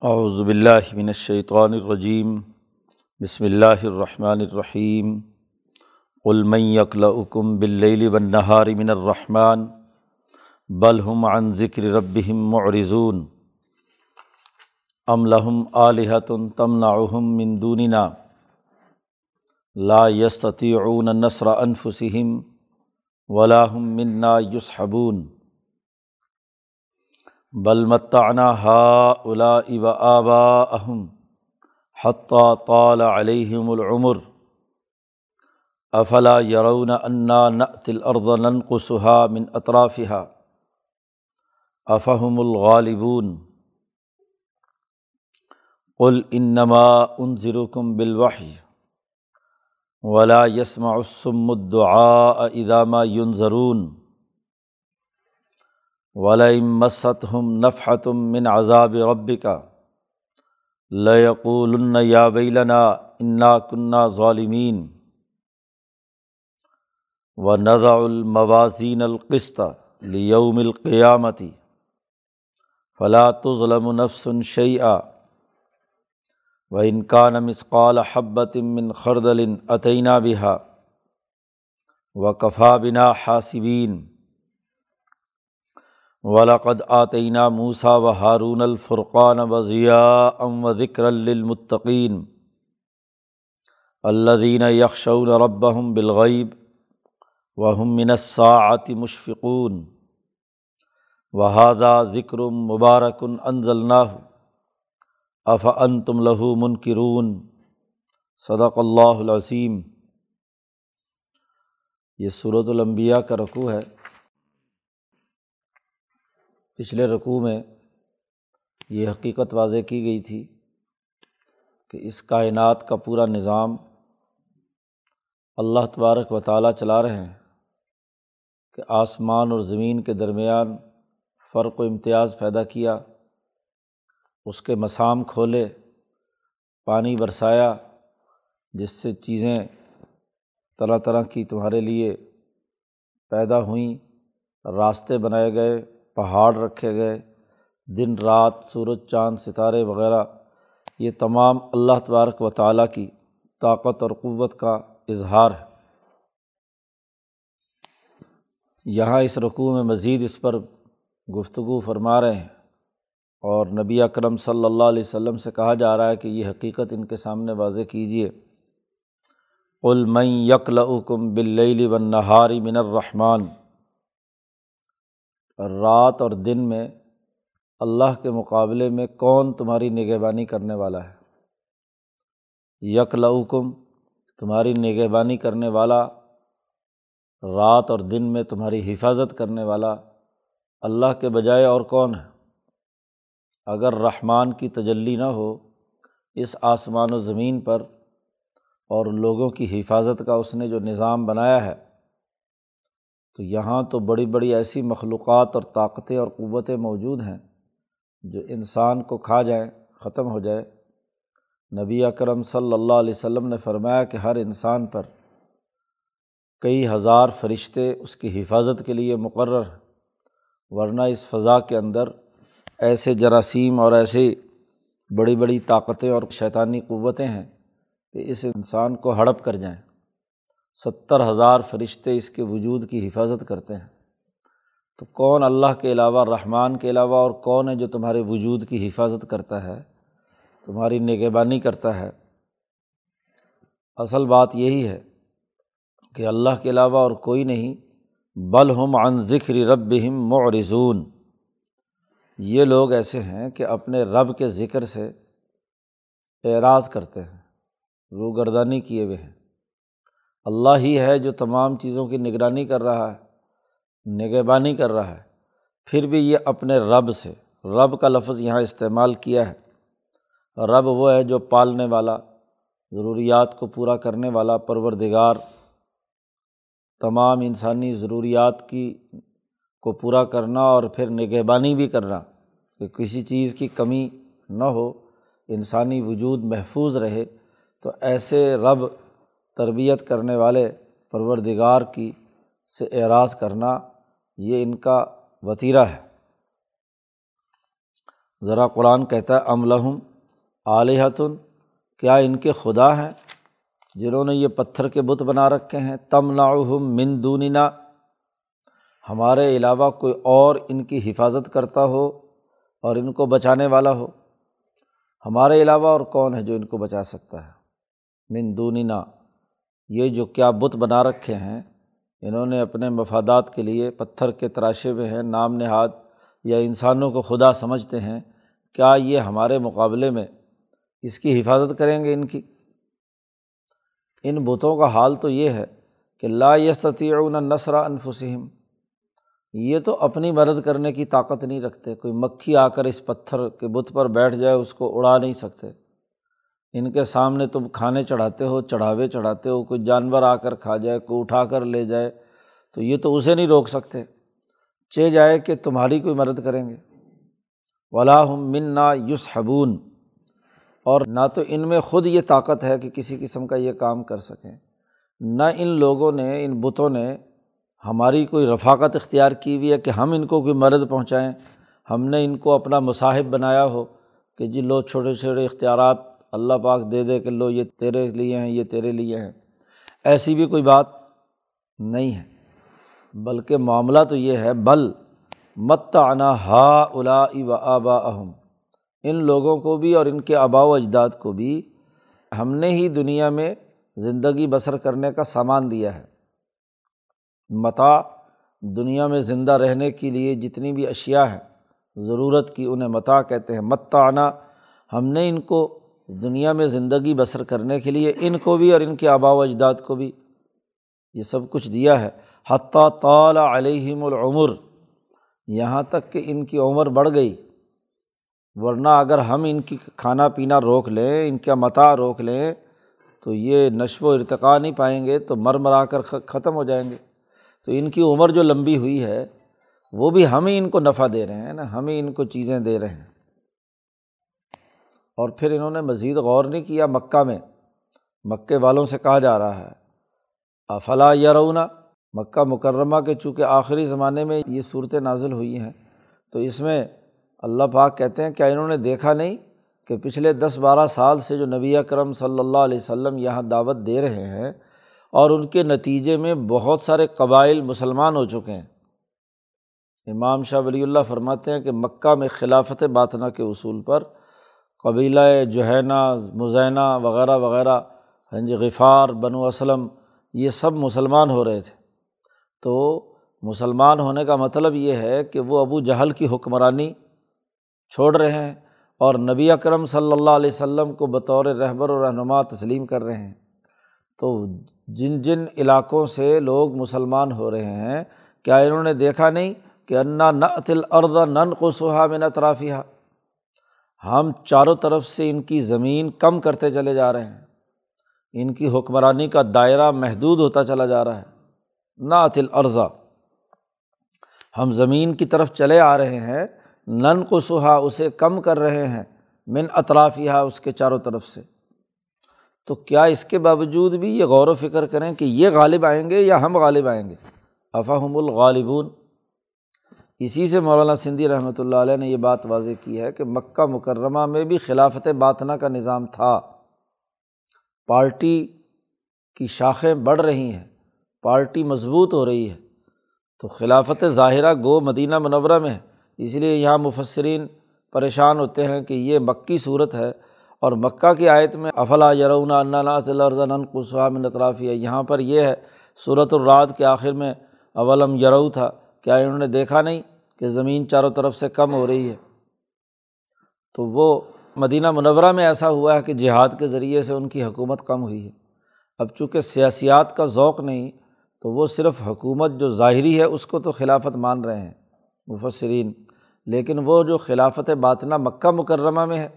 اعوذ باللہ من الشیطان الرجیم، بسم اللہ الرحمن الرحیم۔ قل من یکلؤکم باللیل والنہار من الرحمن، بل هم عن ذکر ربهم معرضون۔ ام لهم آلهة تمنعهم من دوننا، لا يستطيعون نصر انفسهم ولا هم منا يصحبون بل متعنا ہا الا اب آبا اہم حتیٰ طال علیہم العمر. افلا یرون انا نأت الارض ننقصها من اطرافها افہم الغالبون؟ قل انما انذركم بالوحی ولا يسمع الصم الدعاء اذا ما ينذرون. ولیم ہم نفحتم من عذاب رب کا لقول یا بیلنا انا کنہ ظالمین و نضا الموازین القسط لیوم القیامتی فلاۃ ظلم نفس شعیٰ و انکان مسقال حبت من خردل عطینہ بہا و کفا بنا حاصبین ولاقد آتعینہ موسا و ہارون الفرقان و ضیاء ام و ذکر المطقین الدین یکشون ربہم بالغیب و منصاعت مشفقون وحادہ ذکر مبارکن انضلنا اف ان تم لہو منکرون صدق اللہ العظیم یہ صورت الانبیاء کا رقوع ہے پچھلے رقوع میں یہ حقیقت واضح کی گئی تھی کہ اس کائنات کا پورا نظام اللہ تبارک و تعالیٰ چلا رہے ہیں کہ آسمان اور زمین کے درمیان فرق و امتیاز پیدا کیا، اس کے مسام کھولے، پانی برسایا، جس سے چیزیں طرح طرح کی تمہارے لیے پیدا ہوئیں، راستے بنائے گئے پہاڑ رکھے گئے، دن رات، سورج، چاند، ستارے وغیرہ، یہ تمام اللہ تبارک و تعالیٰ کی طاقت اور قوت کا اظہار ہے۔ یہاں اس رقوع میں مزید اس پر گفتگو فرما رہے ہیں اور نبی اکرم صلی اللہ علیہ وسلم سے کہا جا رہا ہے کہ یہ حقیقت ان کے سامنے واضح کیجیے علمئی یکلکم بلیلی و نہاری من الرحمٰن۔ رات اور دن میں اللہ کے مقابلے میں کون تمہاری نگہبانی کرنے والا ہے؟ یکلکم تمہاری نگہبانی کرنے والا، رات اور دن میں تمہاری حفاظت کرنے والا اللہ کے بجائے اور کون ہے؟ اگر رحمان کی تجلی نہ ہو اس آسمان و زمین پر اور لوگوں کی حفاظت کا اس نے جو نظام بنایا ہے تو یہاں تو بڑی بڑی ایسی مخلوقات اور طاقتیں اور قوتیں موجود ہیں جو انسان کو کھا جائیں، ختم ہو جائے نبی اکرم صلی اللہ علیہ وسلم نے فرمایا کہ ہر انسان پر کئی ہزار فرشتے اس کی حفاظت کے لیے مقرر ورنہ اس فضا کے اندر ایسے جراثیم اور ایسے بڑی بڑی طاقتیں اور شیطانی قوتیں ہیں کہ اس انسان کو ہڑپ کر جائیں۔ ستر ہزار فرشتے اس کے وجود کی حفاظت کرتے ہیں۔ تو کون اللہ کے علاوہ، رحمان کے علاوہ اور کون ہے جو تمہارے وجود کی حفاظت کرتا ہے، تمہاری نگہبانی کرتا ہے؟ اصل بات یہی ہے کہ اللہ کے علاوہ اور کوئی نہیں، بل ہم عن ذکر رب ہم معرضون۔ یہ لوگ ایسے ہیں کہ اپنے رب کے ذکر سے اعراض کرتے ہیں، روگردانی کیے ہوئے ہیں۔ اللہ ہی ہے جو تمام چیزوں کی نگرانی کر رہا ہے، نگہبانی کر رہا ہے۔ پھر بھی یہ اپنے رب سے، رب کا لفظ یہاں استعمال کیا ہے۔ رب وہ ہے جو پالنے والا، ضروریات کو پورا کرنے والا پروردگار۔ تمام انسانی ضروریات کی، کو پورا کرنا اور پھر نگہبانی بھی کرنا۔ کہ کسی چیز کی کمی نہ ہو، انسانی وجود محفوظ رہے، تو ایسے رب تربیت کرنے والے پروردگار کی سے اعراض کرنا یہ ان کا وطیرہ ہے۔ ذرا قرآن کہتا ہے، ام لہم علیہتن کیا ان کے خدا ہیں جنہوں نے یہ پتھر کے بت بنا رکھے ہیں؟ تم ناؤہم من دوننا، ہمارے علاوہ کوئی اور ان کی حفاظت کرتا ہو اور ان کو بچانے والا ہو۔ ہمارے علاوہ اور کون ہے جو ان کو بچا سکتا ہے؟ من دوننا یہ جو کیا بت بنا رکھے ہیں، انہوں نے اپنے مفادات کے لیے پتھر کے تراشے ہوئے ہیں، نام نہاد یا انسانوں کو خدا سمجھتے ہیں، کیا یہ ہمارے مقابلے میں اس کی حفاظت کریں گے ان کی؟ ان بتوں کا حال تو یہ ہے کہ لا یستیعون نثر انفسم یہ تو اپنی مدد کرنے کی طاقت نہیں رکھتے، کوئی مکھی آ کر اس پتھر کے بت پر بیٹھ جائے، اس کو اڑا نہیں سکتے۔ ان کے سامنے تم کھانے چڑھاتے ہو، چڑھاوے چڑھاتے ہو، کوئی جانور آ کر کھا جائے، کوئی اٹھا کر لے جائے، تو یہ تو اسے نہیں روک سکتے۔ چے جائے کہ تمہاری کوئی مدد کریں گے۔ ولاحم من نا یوس حبون اور نہ تو ان میں خود یہ طاقت ہے کہ کسی قسم کا یہ کام کر سکیں۔ نہ ان لوگوں نے، ان بتوں نے ہماری کوئی رفاقت اختیار کی ہوئی ہے کہ ہم ان کو کوئی مدد پہنچائیں۔ ہم نے ان کو اپنا مصاحب بنایا ہو کہ جی لو چھوٹے چھوٹے اختیارات اللہ پاک دے دے کہ لو یہ تیرے لیے ہیں، یہ تیرے لیے ہیں۔ ایسی بھی کوئی بات نہیں ہے۔ بلکہ معاملہ تو یہ ہے، بل مت انا ہا الا و آبا اہم ان لوگوں کو بھی اور ان کے آبا و اجداد کو بھی ہم نے ہی دنیا میں زندگی بسر کرنے کا سامان دیا ہے۔ متا دنیا میں زندہ رہنے کے لیے جتنی بھی اشیا ہے ضرورت کی انہیں متا کہتے ہیں۔ متعنا ہم نے ان کو دنیا میں زندگی بسر کرنے کے لیے ان کو بھی اور ان کے آبا و اجداد کو بھی یہ سب کچھ دیا ہے۔ حتیٰ تعلیٰ علیہم العمر، یہاں تک کہ ان کی عمر بڑھ گئی۔ ورنہ اگر ہم ان کی کھانا پینا روک لیں، ان کا متا روک لیں، تو یہ نشو و ارتقا نہیں پائیں گے، تو مر مرا کر ختم ہو جائیں گے۔ تو ان کی عمر جو لمبی ہوئی ہے، وہ بھی ہم ہی ان کو نفع دے رہے ہیں نا، ہم ہی ان کو چیزیں دے رہے ہیں۔ اور پھر انہوں نے مزید غور نہیں کیا مکہ میں۔ مکے والوں سے کہا جا رہا ہے، افلا یا رونا مکہ مکرمہ کے چونکہ آخری زمانے میں یہ صورتیں نازل ہوئی ہیں، تو اس میں اللہ پاک کہتے ہیں، کیا انہوں نے دیکھا نہیں کہ پچھلے دس بارہ سال سے جو نبی کرم صلی اللہ علیہ وسلم یہاں دعوت دے رہے ہیں اور ان کے نتیجے میں بہت سارے قبائل مسلمان ہو چکے ہیں۔ امام شاہ ولی اللہ فرماتے ہیں کہ مکہ میں خلافت باطنا کے اصول پر قبیلہ جوہینہ مزینہ وغیرہ وغیرہ ہاں جی غفار، بنو اسلم، یہ سب مسلمان ہو رہے تھے۔ تو مسلمان ہونے کا مطلب یہ ہے کہ وہ ابو جہل کی حکمرانی چھوڑ رہے ہیں اور نبی اکرم صلی اللہ علیہ و کو بطور رہبر و رہنما تسلیم کر رہے ہیں۔ تو جن جن علاقوں سے لوگ مسلمان ہو رہے ہیں، کیا انہوں نے دیکھا نہیں کہ انا نعطل ارد نن کو سہا میں نہ ہم چاروں طرف سے ان کی زمین کم کرتے چلے جا رہے ہیں۔ ان کی حکمرانی کا دائرہ محدود ہوتا چلا جا رہا ہے۔ نعطل ارضا ہم زمین کی طرف چلے آ رہے ہیں۔ نن کو سہا اسے کم کر رہے ہیں۔ من اطرافیہ اس کے چاروں طرف سے۔ تو کیا اس کے باوجود بھی یہ غور و فکر کریں کہ یہ غالب آئیں گے یا ہم غالب آئیں گے؟ افہم الغالبون۔ اسی سے مولانا سندھی رحمۃ اللہ علیہ نے یہ بات واضح کی ہے کہ مکہ مکرمہ میں بھی خلافت باطنا کا نظام تھا۔ پارٹی کی شاخیں بڑھ رہی ہیں، پارٹی مضبوط ہو رہی ہے۔ تو خلافت ظاہرہ گو مدینہ منورہ میں ہے۔ اس لیے یہاں مفسرین پریشان ہوتے ہیں کہ یہ مکی صورت ہے اور مکہ کی آیت میں افلا یرونا انََََََََََََََََََََََََََََََََََََََََََََََََََََََََََََََََََََََََََََََََََََََََََََََََََََََََََََ یہاں پر یہ ہے صورت الرات کے آخر میں اولم یرو تھا۔ کیا انہوں نے دیکھا نہیں کہ زمین چاروں طرف سے کم ہو رہی ہے؟ تو وہ مدینہ منورہ میں ایسا ہوا ہے کہ جہاد کے ذریعے سے ان کی حکومت کم ہوئی ہے۔ اب چونکہ سیاسیات کا ذوق نہیں، تو وہ صرف حکومت جو ظاہری ہے اس کو تو خلافت مان رہے ہیں، مفسرین۔ لیکن وہ جو خلافت باطنا مکہ مکرمہ میں ہے،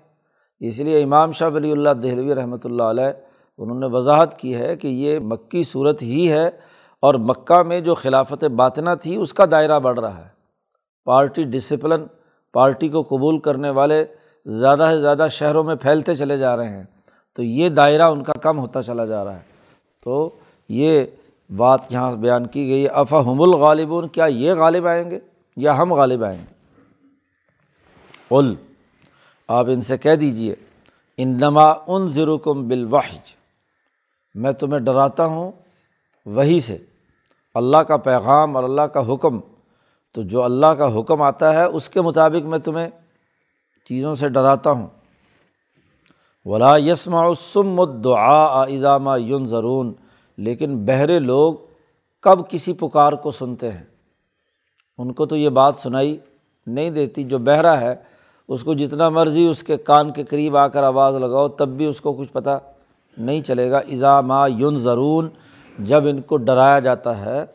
اس لیے امام شاہ ولی اللہ دہلوی رحمۃ اللہ علیہ، انہوں نے وضاحت کی ہے کہ یہ مکی صورت ہی ہے اور مکہ میں جو خلافت باطنا تھی، اس کا دائرہ بڑھ رہا ہے۔ پارٹی ڈسپلن، پارٹی کو قبول کرنے والے زیادہ سے زیادہ شہروں میں پھیلتے چلے جا رہے ہیں۔ تو یہ دائرہ ان کا کم ہوتا چلا جا رہا ہے۔ تو یہ بات یہاں بیان کی گئی، افہم الغالبون، کیا یہ غالب آئیں گے یا ہم غالب آئیں گے؟ اول آپ ان سے کہہ دیجیے ان ان ضرکم بالوحج میں تمہیں ڈراتا ہوں وہی سے۔ اللہ کا پیغام اور اللہ کا حکم، تو جو اللہ کا حکم آتا ہے، اس کے مطابق میں تمہیں چیزوں سے ڈراتا ہوں۔ ولا یسما سم دعا اضامہ یون ضرون لیکن بہرے لوگ کب کسی پکار کو سنتے ہیں۔ ان کو تو یہ بات سنائی نہیں دیتی، جو بہرا ہے، اس کو جتنا مرضی اس کے کان کے قریب آ کر آواز لگاؤ، تب بھی اس کو کچھ پتہ نہیں چلے گا۔ اضامہ یون ضرون جب ان کو ڈرایا جاتا ہے،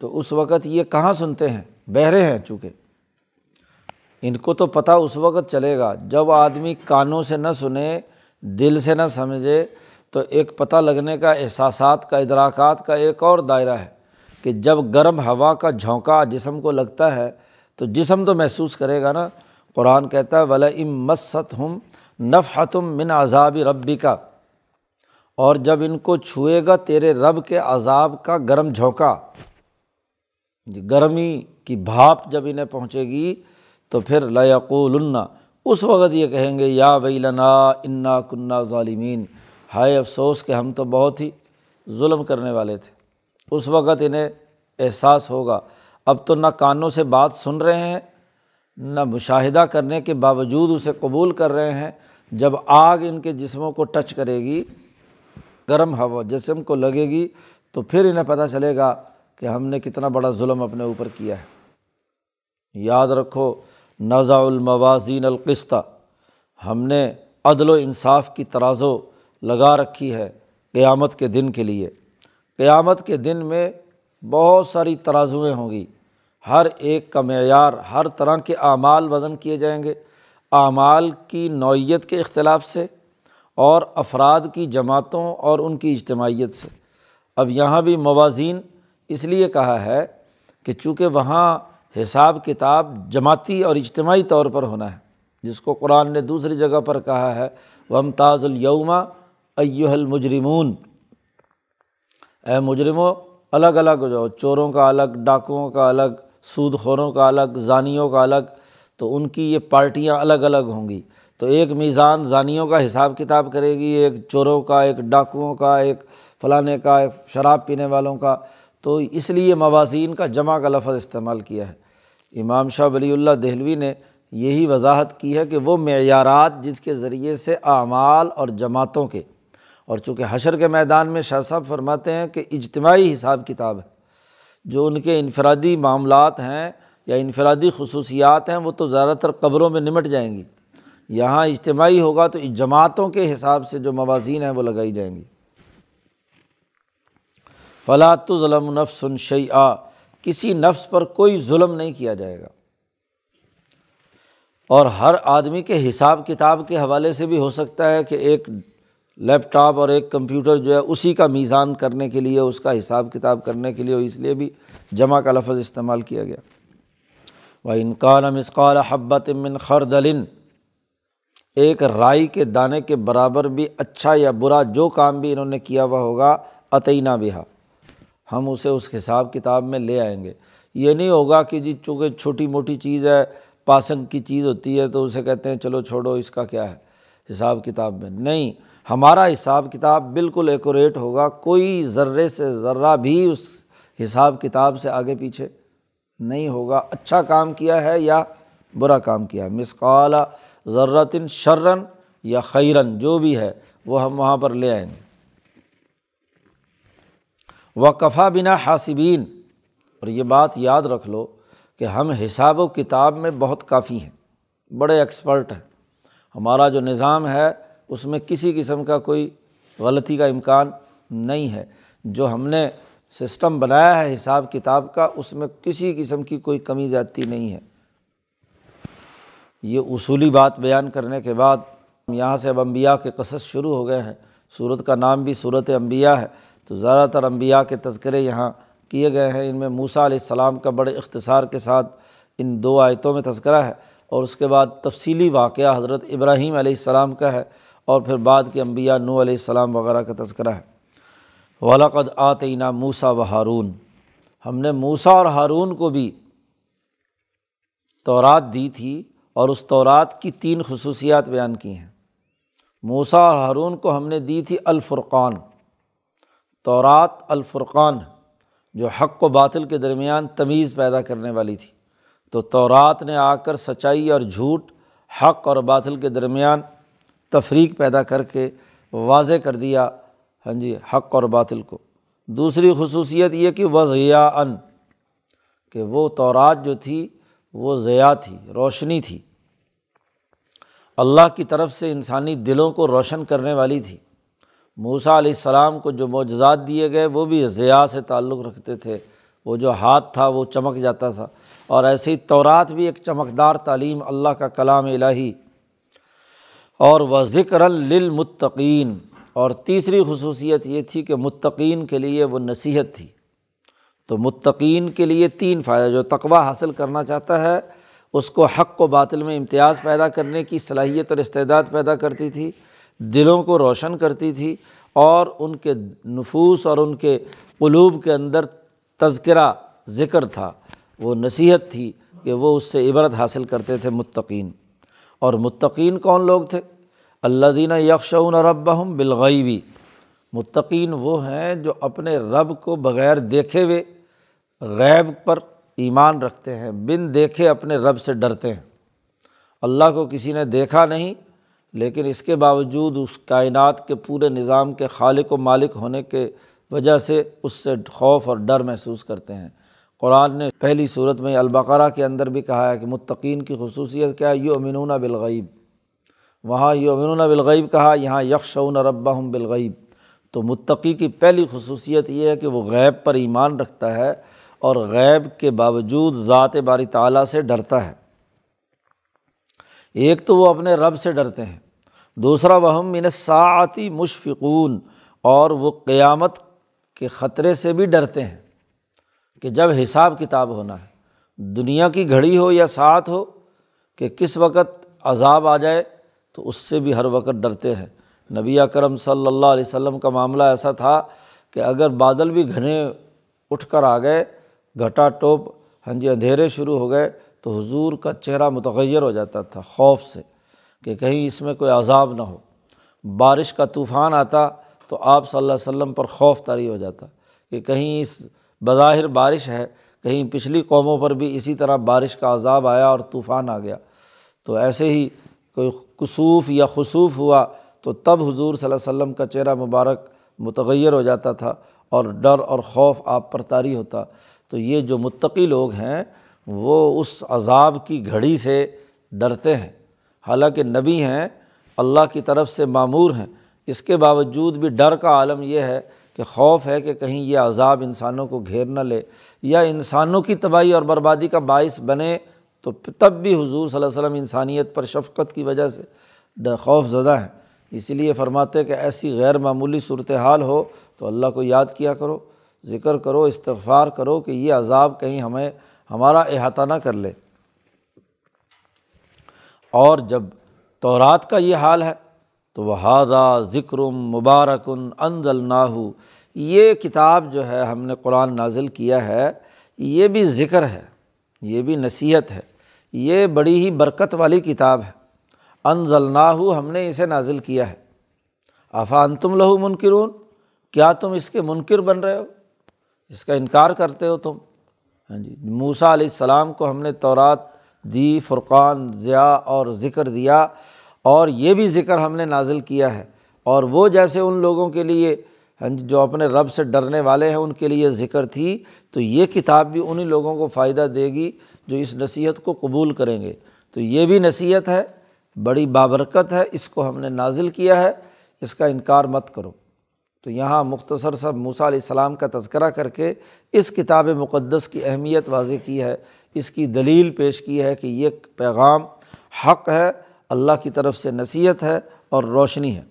تو اس وقت یہ کہاں سنتے ہیں؟ بہرے ہیں چونکہ۔ ان کو تو پتہ اس وقت چلے گا، جب آدمی کانوں سے نہ سنے، دل سے نہ سمجھے، تو ایک پتہ لگنے کا، احساسات کا، ادراکات کا ایک اور دائرہ ہے کہ جب گرم ہوا کا جھونکا جسم کو لگتا ہے، تو جسم تو محسوس کرے گا نا۔ قرآن کہتا ہے ولا ام مست ہم نفحتم من عذاب ربی کا اور جب ان کو چھوئے گا تیرے رب کے عذاب کا گرم جھونکا۔ گرمی کی بھاپ جب انہیں پہنچے گی تو پھر لقول اس وقت یہ کہیں گے، یا وئی لنا انا کنہ ظالمین۔ ہائے افسوس کہ ہم تو بہت ہی ظلم کرنے والے تھے۔ اس وقت انہیں احساس ہوگا۔ اب تو نہ کانوں سے بات سن رہے ہیں، نہ مشاہدہ کرنے کے باوجود اسے قبول کر رہے ہیں۔ جب آگ ان کے جسموں کو ٹچ کرے گی گرم ہوا، جسم کو لگے گی تو پھر انہیں پتہ چلے گا کہ ہم نے کتنا بڑا ظلم اپنے اوپر کیا ہے۔ یاد رکھو نزا الموازین القستہ ہم نے عدل و انصاف کی ترازو لگا رکھی ہے قیامت کے دن کے لیے۔ قیامت کے دن میں بہت ساری ترازویں ہوں گی۔ ہر ایک کا معیار، ہر طرح کے اعمال وزن کیے جائیں گے۔ اعمال کی نوعیت کے اختلاف سے اور افراد کی جماعتوں اور ان کی اجتماعیت سے۔ اب یہاں بھی موازین اس لیے کہا ہے کہ چونکہ وہاں حساب کتاب جماعتی اور اجتماعی طور پر ہونا ہے، جس کو قرآن نے دوسری جگہ پر کہا ہے ومتاز الوما ایو المجرمون۔ اے مجرموں الگ الگ ہو جاؤ، چوروں کا الگ، ڈاکوؤں کا الگ سود خوروں کا الگ ضانیوں کا الگ، تو ان کی یہ پارٹیاں الگ الگ ہوں گی۔ تو ایک میزان ضانیوں کا حساب کتاب کرے گی، ایک چوروں کا، ایک ڈاکوؤں کا، ایک فلانے کا، ایک شراب پینے والوں کا۔ تو اس لیے موازین کا جمع کا لفظ استعمال کیا ہے۔ امام شاہ ولی اللہ دہلوی نے یہی وضاحت کی ہے کہ وہ معیارات جس کے ذریعے سے اعمال اور جماعتوں کے، اور چونکہ حشر کے میدان میں شاہ صاحب فرماتے ہیں کہ اجتماعی حساب کتاب ہے۔ جو ان کے انفرادی معاملات ہیں یا انفرادی خصوصیات ہیں، وہ تو زیادہ تر قبروں میں نمٹ جائیں گی۔ یہاں اجتماعی ہوگا تو جماعتوں کے حساب سے جو موازین ہیں وہ لگائی جائیں گی۔ فلاط ظلم نفس شعی آ کسی نفس پر کوئی ظلم نہیں کیا جائے گا۔ اور ہر آدمی کے حساب کتاب کے حوالے سے بھی ہو سکتا ہے کہ ایک لیپ ٹاپ اور ایک کمپیوٹر جو ہے اسی کا میزان کرنے کے لیے، اس کا حساب کتاب کرنے کے لیے اس لیے بھی جمع کا لفظ استعمال کیا گیا۔ وہ انکان مسقال حبت من خردلن ایک رائی کے دانے کے برابر بھی اچھا یا برا جو کام بھی انہوں نے کیا ہوا ہوگا عطینہ بہا۔ ہم اسے اس حساب کتاب میں لے آئیں گے۔ یہ نہیں ہوگا کہ جی چونکہ چھوٹی موٹی چیز ہے، پاسنگ کی چیز ہوتی ہے تو اسے کہتے ہیں چلو چھوڑو، اس کا کیا ہے؟ حساب کتاب میں۔ نہیں، ہمارا حساب کتاب بالکل ایکوریٹ ہوگا۔ کوئی ذرے سے ذرہ بھی اس حساب کتاب سے آگے پیچھے نہیں ہوگا۔ اچھا کام کیا ہے یا برا کام کیا ہے؟ مسقال ذرتن شرن یا خیرن، جو بھی ہے، وہ ہم وہاں پر لے آئیں گے۔ و کفا بنا حاصبین اور یہ بات یاد رکھ لو کہ ہم حساب و کتاب میں بہت کافی ہیں، بڑے ایکسپرٹ ہیں۔ ہمارا جو نظام ہے، اس میں کسی قسم کا کوئی غلطی کا امکان نہیں ہے۔ جو ہم نے سسٹم بنایا ہے، حساب کتاب کا، اس میں کسی قسم کی کوئی کمی زیادتی نہیں ہے۔ یہ اصولی بات بیان کرنے کے بعد یہاں سے اب امبیا کے قصص شروع ہو گئے ہیں۔ صورت کا نام بھی صورت امبیا ہے۔ تو زیادہ تر امبیا کے تذکرے یہاں کیے گئے ہیں۔ ان میں موسا علیہ السلام کا بڑے اختصار کے ساتھ ان دو آیتوں میں تذکرہ ہے۔ اور اس کے بعد تفصیلی واقعہ حضرت ابراہیم علیہ السلام کا ہے۔ اور پھر بعد کے انبیاء نو علیہ السلام وغیرہ کا تذکرہ ہے۔ ولاقد آتینہ موسا و ہارون ہم نے موسا اور ہارون کو بھی تورات دی تھی۔ اور اس تورات کی تین خصوصیات بیان کی ہیں۔ موسا اور ہارون کو ہم نے دی تھی الفرقان۔ تورات الفرقان، جو حق و باطل کے درمیان تمیز پیدا کرنے والی تھی۔ تو تورات نے آ کر سچائی اور جھوٹ، حق اور باطل کے درمیان تفریق پیدا کر کے واضح کر دیا۔ ہاں جی حق اور باطل کو۔ دوسری خصوصیت یہ کہ وہ ضیاء ان کہ وہ تورات جو تھی، وہ ضیاء تھی، روشنی تھی۔ اللہ کی طرف سے انسانی دلوں کو روشن کرنے والی تھی۔ موسا علیہ السلام کو جو معجزات دیے گئے، وہ بھی ضیاء سے تعلق رکھتے تھے۔ وہ جو ہاتھ تھا، وہ چمک جاتا تھا۔ اور ایسے ہی تورات بھی ایک چمکدار تعلیم اللہ کا کلام الہی۔ اور وہ ذکر للمتقین اور تیسری خصوصیت یہ تھی کہ متقین کے لیے وہ نصیحت تھی۔ تو متقین کے لیے تین فائدہ جو تقوا حاصل کرنا چاہتا ہے اس کو حق و باطل میں امتیاز پیدا کرنے کی صلاحیت اور استعداد پیدا کرتی تھی، دلوں کو روشن کرتی تھی اور ان کے نفوس اور ان کے قلوب کے اندر تذکرہ، ذکر تھا۔ وہ نصیحت تھی کہ وہ اس سے عبرت حاصل کرتے تھے متقین۔ اور متقین کون لوگ تھے؟ اللہ دینہ یکشعون رب بالغیبی متقین وہ ہیں جو اپنے رب کو بغیر دیکھے ہوئے غیب پر ایمان رکھتے ہیں، بن دیکھے اپنے رب سے ڈرتے ہیں۔ اللہ کو کسی نے دیکھا نہیں، لیکن اس کے باوجود اس کائنات کے پورے نظام کے خالق و مالک ہونے کے وجہ سے اس سے خوف اور ڈر محسوس کرتے ہیں۔ قرآن نے پہلی صورت میں البقرہ کے اندر بھی کہا ہے کہ متقین کی خصوصیت کیا ہے؟ یو امنون بالغیب۔ وہاں یو امنون بالغیب کہا، یہاں یکشعون رب بالغیب۔ تو متقی کی پہلی خصوصیت یہ ہے کہ وہ غیب پر ایمان رکھتا ہے اور غیب کے باوجود ذات باری تعالیٰ سے ڈرتا ہے۔ ایک تو وہ اپنے رب سے ڈرتے ہیں، دوسرا وہ من ساعتی مشفقون، اور وہ قیامت کے خطرے سے بھی ڈرتے ہیں کہ جب حساب کتاب ہونا ہے، دنیا کی گھڑی ہو یا ساتھ ہو کہ کس وقت عذاب آ جائے، تو اس سے بھی ہر وقت ڈرتے ہیں۔ نبی اکرم صلی اللہ علیہ وسلم کا معاملہ ایسا تھا کہ اگر بادل بھی گھنے اٹھ کر آ گئے گھٹا ٹوپ ہاں جی اندھیرے شروع ہو گئے تو حضور کا چہرہ متغیر ہو جاتا تھا خوف سے کہ کہیں اس میں کوئی عذاب نہ ہو۔ بارش کا طوفان آتا تو آپ صلی اللہ علیہ وسلم پر خوف طاری ہو جاتا کہ کہیں اس بظاہر بارش ہے، کہیں پچھلی قوموں پر بھی اسی طرح بارش کا عذاب آیا اور طوفان آ گیا۔ تو ایسے ہی کوئی کسوف یا خصوف ہوا تو تب حضور صلی اللہ علیہ وسلم کا چہرہ مبارک متغیر ہو جاتا تھا اور ڈر اور خوف آپ پر طاری ہوتا۔ تو یہ جو متقی لوگ ہیں وہ اس عذاب کی گھڑی سے ڈرتے ہیں۔ حالانکہ نبی ہیں، اللہ کی طرف سے معمور ہیں۔ اس کے باوجود بھی ڈر کا عالم یہ ہے کہ خوف ہے کہ کہیں یہ عذاب انسانوں کو گھیر نہ لے یا انسانوں کی تباہی اور بربادی کا باعث بنے تو تب بھی حضور صلی اللہ علیہ وسلم انسانیت پر شفقت کی وجہ سے خوف زدہ ہیں۔ اسی لیے فرماتے کہ ایسی غیر معمولی صورت حال ہو تو اللہ کو یاد کیا کرو۔ ذکر کرو، استغفار کرو کہ یہ عذاب کہیں ہمیں، ہمارا احاطہ نہ کر لے۔ اور جب تورات کا یہ حال ہے، تو وہ ہادہ ذکر مبارکن انزل ناہو یہ کتاب جو ہے، ہم نے قرآن نازل کیا ہے، یہ بھی ذکر ہے، یہ بھی نصیحت ہے۔ یہ بڑی ہی برکت والی کتاب ہے۔ انزل ناہو ہم نے اسے نازل کیا ہے۔ افان تم لہو منکرون کیا تم اس کے منکر بن رہے ہو؟ اس کا انکار کرتے ہو تم؟ ہاں جی۔ موسا علیہ السلام کو ہم نے تورات دی، فرقان، ضیاء اور ذکر دیا اور یہ بھی ذکر ہم نے نازل کیا ہے۔ اور وہ جیسے ان لوگوں کے لیے ہاں جی جو اپنے رب سے ڈرنے والے ہیں، ان کے لیے ذکر تھی، تو یہ کتاب بھی انہیں لوگوں کو فائدہ دے گی جو اس نصیحت کو قبول کریں گے۔ تو یہ بھی نصیحت ہے، بڑی بابرکت ہے، اس کو ہم نے نازل کیا ہے، اس کا انکار مت کرو۔ تو یہاں مختصر سب موسیٰ علیہ السلام کا تذکرہ کر کے اس کتاب مقدس کی اہمیت واضح کی ہے، اس کی دلیل پیش کی ہے کہ یہ پیغام حق ہے، اللہ کی طرف سے نصیحت ہے اور روشنی ہے۔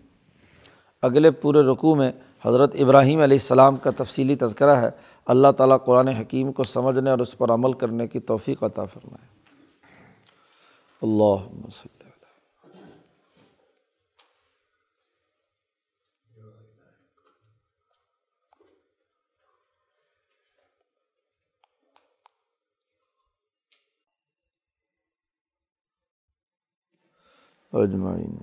اگلے پورے رقوع میں حضرت ابراہیم علیہ السلام کا تفصیلی تذکرہ ہے۔ اللہ تعالیٰ قرآن حکیم کو سمجھنے اور اس پر عمل کرنے کی توفیق عطا فرمائے۔ اللہ اجمعین۔